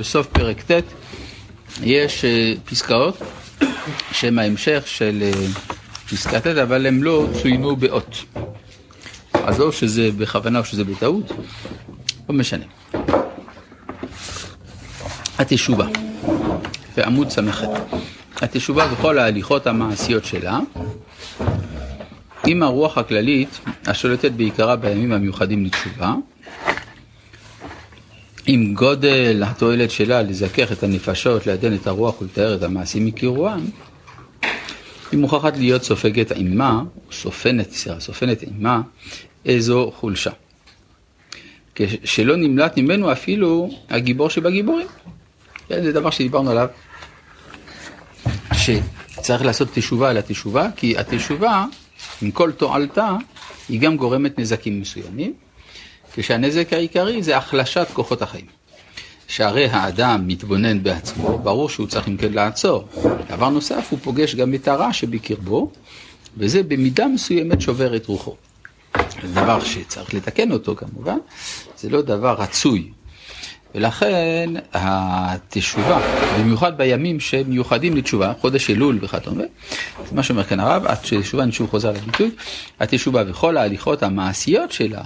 בסוף פרק ט' יש פסקאות שהן ההמשך של פסקת ט' אבל הן לא צוינו באות. אז או שזה בכוונה או שזה בטעות, לא משנה. התשובה, בעמוד ס"ח. התשובה וכל ההליכות המעשיות שלה, עם הרוח הכללית השולטת בעיקרה בימים המיוחדים לתשובה, עם גודל התועלת שלה לזכך את הנפשות, לעדן את הרוח ולתאר את המעשים מקירואם, היא מוכרחת להיות סופגת עימה, סופנת, סליחה, סופנת עימה, איזו חולשה. שלא נמלט ממנו אפילו הגיבור שבגיבורים. זה דבר שדיברנו עליו, שצריך לעשות תשובה על התשובה, כי התשובה, עם כל תועלתה, היא גם גורמת נזקים מסוימים. כשהנזק העיקרי זה החלשת כוחות החיים. שהרי האדם מתבונן בעצמו, ברור שהוא צריך אם כן לעצור. דבר נוסף, הוא פוגש גם את הרע שבקרבו, וזה במידה מסוימת שובר את רוחו. זה דבר שצריך לתקן אותו כמובן, זה לא דבר רצוי. ולכן התשובה, במיוחד בימים שמיוחדים לתשובה, חודש אלול וכדומה, זה מה שאומר כאן הרב, התשובה, אני שוב חוזר לביטוי, התשובה וכל ההליכות המעשיות שלה,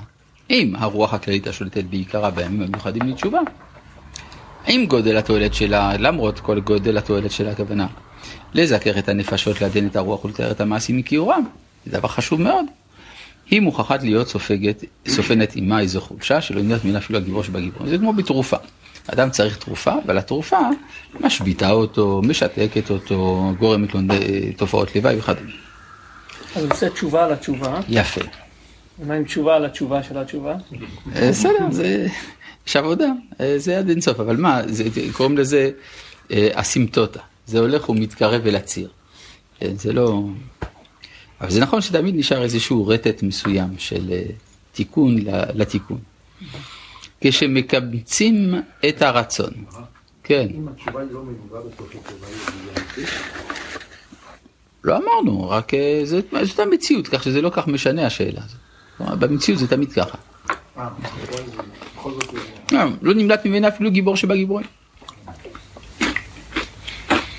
עם הרוח הכללית השולטת בעיקרה בימים המיוחדים לתשובה, עם גודל התועלת שלה, למרות כל גודל התועלת שלה הכוונה, לזכר את הנפשות, לעדן את הרוח ולתאר את המעשים מקיורם, זה דבר חשוב מאוד. היא מוכרחת להיות סופגת, סופנת עימה איזו חולשה, שלא נראית מן אפילו הגיבור שבגיבור. זה כמו בתרופה. אדם צריך תרופה, אבל התרופה משביתה אותו, משתקת אותו, גורמת לו תופעות לוואי וכדומה. אז הוא עושה תשובה על התשובה. יפה. ומה עם תשובה על התשובה של התשובה? אה, בסדר, זה... יש עבודה, אה, זה עד אינסוף, אבל מה, זה, קוראים לזה אה, אסימפטוטה, זה הולך ומתקרב אל הציר. זה לא... אבל זה נכון שתמיד נשאר איזשהו רטט מסוים של תיקון לתיקון. כשמקבצים את הרצון. כן. אם התשובה היא לא מגובה בתוך התשובה, היא לא אמרנו, רק זאת המציאות, כך שזה לא כך משנה השאלה הזאת. במציאות זה תמיד ככה. לא נמלט ממנה אפילו גיבור שבגיבורים.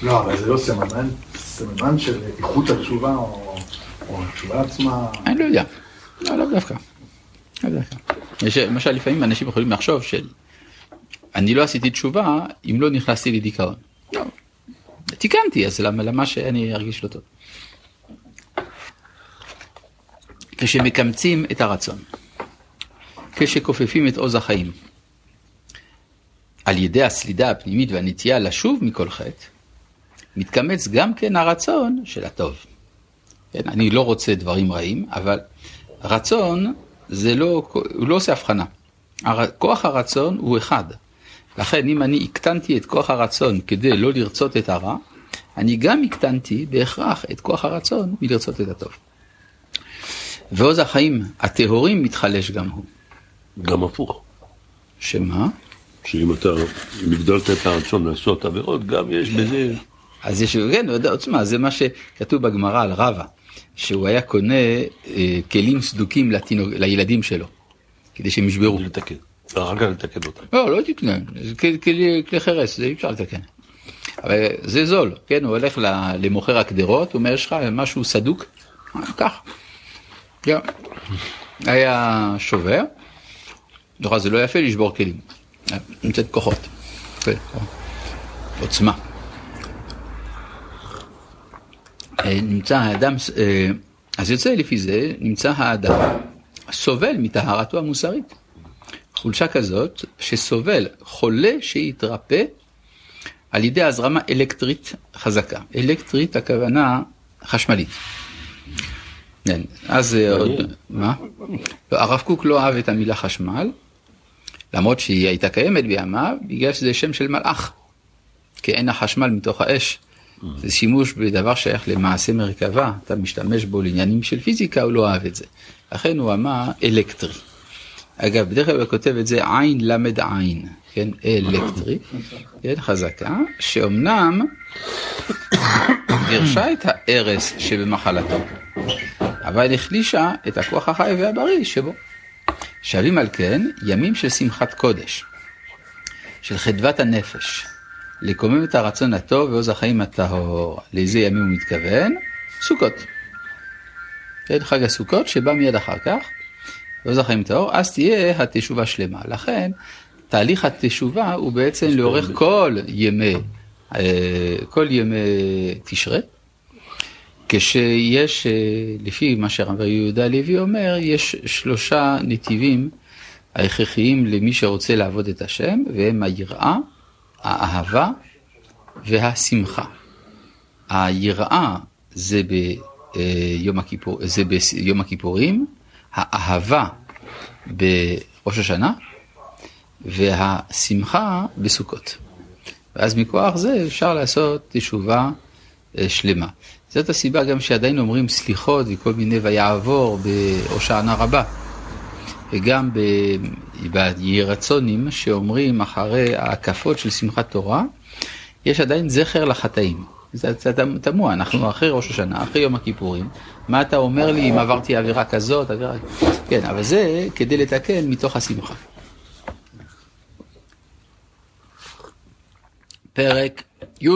לא, אבל זה לא סממן, סממן של איכות התשובה או התשובה עצמה. אני לא יודע, לא, דווקא. לא יש, למשל, לפעמים אנשים יכולים לחשוב של, אני לא עשיתי תשובה אם לא נכנסתי לדיכאון. לא, תיקנתי, אז למה, למה שאני ארגיש לא טוב? כשמקמצים את הרצון, כשכופפים את עוז החיים, על ידי הסלידה הפנימית והנטייה לשוב מכל חטא, מתקמץ גם כן הרצון של הטוב. כן, אני לא רוצה דברים רעים, אבל רצון זה לא, הוא לא עושה הבחנה. כוח הרצון הוא אחד. לכן אם אני הקטנתי את כוח הרצון כדי לא לרצות את הרע, אני גם הקטנתי בהכרח את כוח הרצון מלרצות את הטוב. ועוז החיים הטהורים מתחלש גם הוא. גם הפוך. שמה? שאם אתה, אם הגדלת את הרצון לעשות עבירות, גם יש בזה... אז יש, כן, עוצמה, זה מה שכתוב בגמרא על רבא, שהוא היה קונה אה, כלים סדוקים לתינוק, לילדים שלו, כדי שהם ישברו. לתקן, אחר כך לתקן אותם. לא, לא תקנה, זה כלי, כלי חרס, זה אי אפשר לתקן. אבל זה זול, כן, הוא הולך למוכר הקדרות, הוא אומר, יש לך משהו סדוק? קח. היה שובר, לך זה לא יפה לשבור כלים, נמצאת כוחות, עוצמה. אה, נמצא האדם, אה, אז יוצא לפי זה, נמצא האדם סובל מטהרתו המוסרית. חולשה כזאת שסובל חולה שיתרפא על ידי הזרמה אלקטרית חזקה. אלקטרית הכוונה חשמלית. כן, אז אה, עוד, מה? לא, הרב קוק לא אהב את המילה חשמל, למרות שהיא הייתה קיימת בימיו, בגלל שזה שם של מלאך. כי אין החשמל מתוך האש. זה שימוש בדבר שייך למעשה מרכבה, אתה משתמש בו לעניינים של פיזיקה, הוא לא אהב את זה. לכן הוא אמר אלקטרי. אגב, בדרך כלל הוא כותב את זה עין למד עין, כן, אלקטרי, כן, חזקה, שאומנם גירשה את הארס שבמחלתו, אבל החלישה את הכוח החי והבריא שבו. שווים על כן ימים של שמחת קודש, של חדוות הנפש, לקומם את הרצון הטוב ועוז החיים הטהור. לאיזה ימים הוא מתכוון? סוכות. כן, חג הסוכות שבא מיד אחר כך, ועוז החיים הטהור, אז תהיה התשובה שלמה. לכן, תהליך התשובה הוא בעצם לאורך כל ימי, אה, כל ימי תשרי. כשיש, אה, לפי מה שהרב יהודה לוי אומר, יש שלושה נתיבים ההכרחיים למי שרוצה לעבוד את השם, והם היראה, האהבה והשמחה. היראה זה ביום, הכיפור, זה ביום הכיפורים, האהבה בראש השנה, והשמחה בסוכות. ואז מכוח זה אפשר לעשות תשובה אה, שלמה. זאת הסיבה גם שעדיין אומרים סליחות וכל מיני ויעבור בהושענא רבה. וגם ביהי רצונים שאומרים אחרי ההקפות של שמחת תורה, יש עדיין זכר לחטאים. זה, זה תמוה, אנחנו אחרי ראש השנה, אחרי יום הכיפורים, מה אתה אומר לי אם עברתי עבירה כזאת, עבירה... כן, אבל זה כדי לתקן מתוך השמחה. פרק י'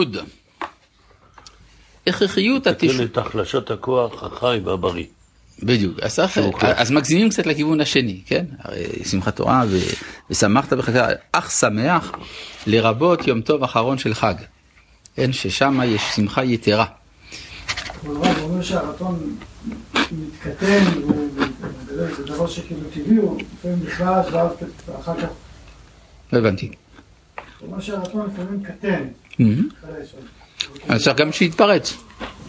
הכרחיות התשע... תקן את החלשת הכוח החי והבריא. בדיוק, אז, אז מגזימים קצת לכיוון השני, כן? הרי שמחת תורה ו... ושמחת בחגה, אך שמח לרבות יום טוב אחרון של חג, כן? ששם יש שמחה יתרה. אבל הרב אומר שהרצון מתקטן, זה דבר שכאילו טבעי, הוא לפעמים בכלל, ואז אחר כך... לא הבנתי. הוא אומר שהרצון לפעמים קטן. אז צריך גם שיתפרץ.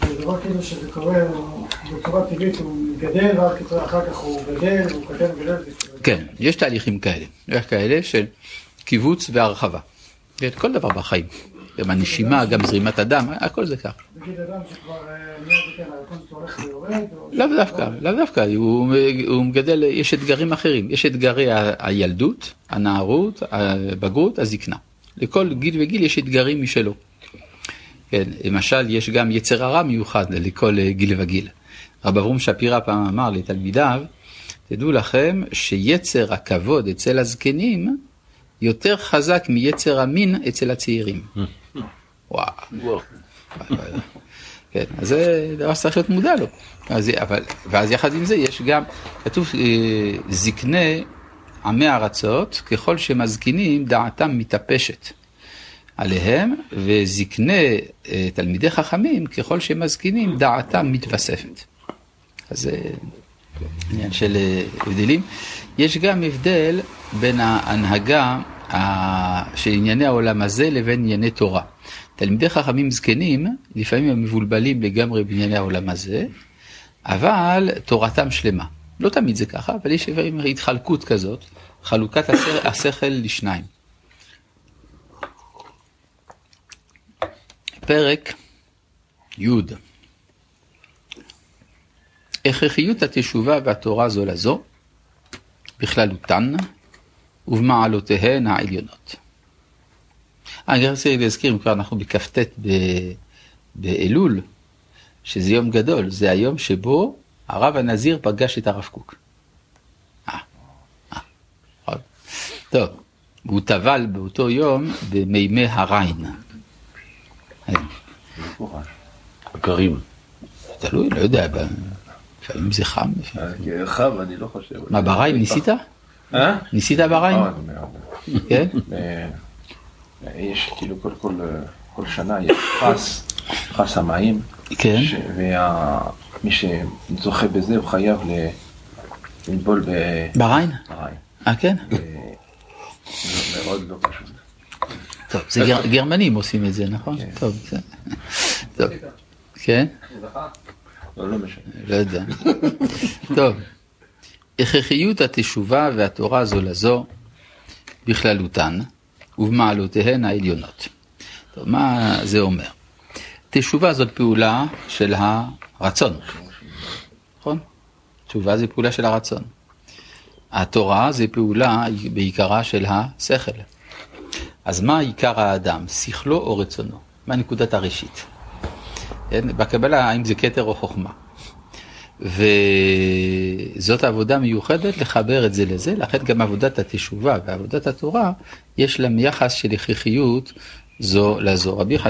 זה דבר כאילו שזה קורה בצורה טבעית, הוא גדל, ואז אחר כך הוא גדל, הוא קטן וגדל. כן, יש תהליכים כאלה. יש כאלה של קיבוץ והרחבה. כל דבר בחיים. גם הנשימה, גם זרימת הדם, הכל זה כך. נגיד אדם שכבר כן, הולך ויורד, או... לאו דווקא, לאו דווקא, הוא, מגדל, יש אתגרים אחרים. יש אתגרי הילדות, הנערות, הבגרות, הזקנה. לכל גיל וגיל יש אתגרים משלו. כן, למשל, יש גם יצר הרע מיוחד לכל גיל וגיל. רב אברום שפירא פעם אמר לתלמידיו, תדעו לכם שיצר הכבוד אצל הזקנים יותר חזק מיצר המין אצל הצעירים. וואו. וואו. כן, אז זה דבר שצריך להיות מודע לו. אז, אבל, ואז יחד עם זה יש גם, כתוב אה, זקני עמי ארצות, ככל שמזקינים דעתם מתאפשת עליהם, וזקני אה, תלמידי חכמים, ככל שמזקינים דעתם מתווספת. אז זה עניין של אה, הבדלים. יש גם הבדל בין ההנהגה של ענייני העולם הזה לבין ענייני תורה. תלמידי חכמים זקנים, לפעמים הם מבולבלים לגמרי בענייני העולם הזה, אבל תורתם שלמה. לא תמיד זה ככה, אבל יש לפעמים התחלקות כזאת, חלוקת השכל לשניים. פרק י' הכרחיות התשובה והתורה זו לזו, בכללותן ובמעלותיהן העליונות. אני רוצה להזכיר, אם כבר אנחנו בכ"ט באלול, שזה יום גדול, זה היום שבו הרב הנזיר פגש את הרב קוק. אה, אה, נכון. טוב, והוא טבל באותו יום במימי הריין. אה, הקרים. תלוי, לא יודע, לפעמים זה חם. לפעמים- חם, אני לא חושב. מה, בריין ניסית? אה? ניסית בריין? מאוד מאוד. כן? אה, יש כאילו כל, כל, כל שנה יש פרס, פרס המים, כן. ומי שזוכה בזה הוא חייב ל- לטבול ב- בריין? במים. אה, כן? מאוד לא פשוט. טוב, זה גר- גרמנים עושים את זה, נכון? כן. טוב. טוב. כן? לא, לא. לא יודע. טוב, הכרחיות התשובה והתורה זו לזו בכללותן ובמעלותיהן העליונות. טוב, מה זה אומר? תשובה זאת פעולה של הרצון, נכון? תשובה זה פעולה של הרצון. התורה זה פעולה בעיקרה של השכל. אז מה עיקר האדם, שכלו או רצונו? מה נקודת הראשית? כן? בקבלה, האם זה כתר או חוכמה? וזאת עבודה מיוחדת לחבר את זה לזה, לכן גם עבודת התשובה ועבודת התורה יש להם יחס של הכרחיות זו לזו. רבי חנין